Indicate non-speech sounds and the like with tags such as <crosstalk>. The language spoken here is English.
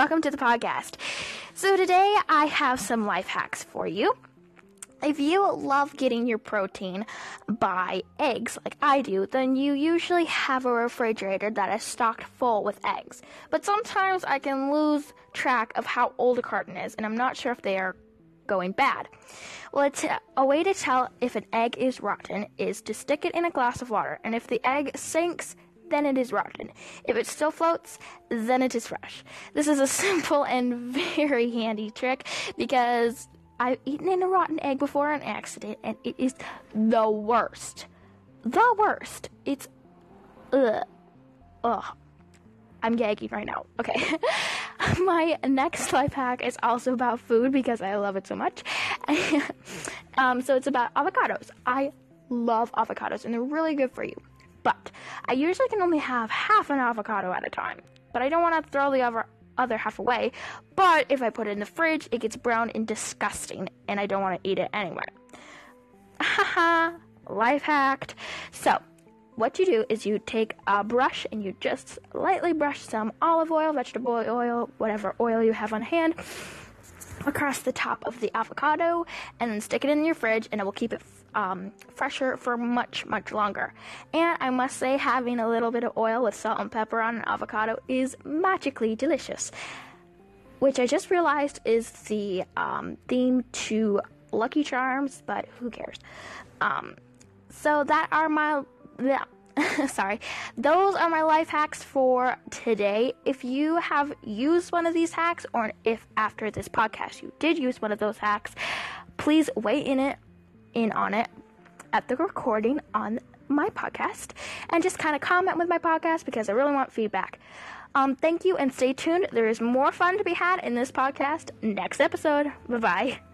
welcome to the podcast. So, today I have some life hacks for you. If you love getting your protein by eggs, like I do, then you usually have a refrigerator that is stocked full with eggs. But sometimes I can lose track of how old a carton is, and I'm not sure if they are going bad. Well, it's a way to tell if an egg is rotten is to stick it in a glass of water, and if the egg sinks, then it is rotten. If it still floats, then it is fresh. This is a <laughs> simple and very handy trick because I've eaten in a rotten egg before an accident, and it is the worst. The worst. It's ugh. Ugh. I'm gagging right now. Okay. <laughs> My next life hack is also about food because I love it so much. <laughs> um, so it's about avocados. I love avocados and they're really good for you. But I usually can only have half an avocado at a time. But I don't want to throw the other other half away. But if I put it in the fridge, it gets brown and disgusting, and I don't want to eat it anyway. Haha, <laughs> life hacked. So, what you do is you take a brush and you just lightly brush some olive oil, vegetable oil, whatever oil you have on hand across the top of the avocado and then stick it in your fridge and it will keep it um, fresher for much much longer and i must say having a little bit of oil with salt and pepper on an avocado is magically delicious which i just realized is the um, theme to lucky charms but who cares um, so that are my yeah, <laughs> sorry. Those are my life hacks for today. If you have used one of these hacks, or if after this podcast you did use one of those hacks, please weigh in it in on it at the recording on my podcast and just kind of comment with my podcast because I really want feedback. Um, thank you and stay tuned. There is more fun to be had in this podcast next episode. Bye bye.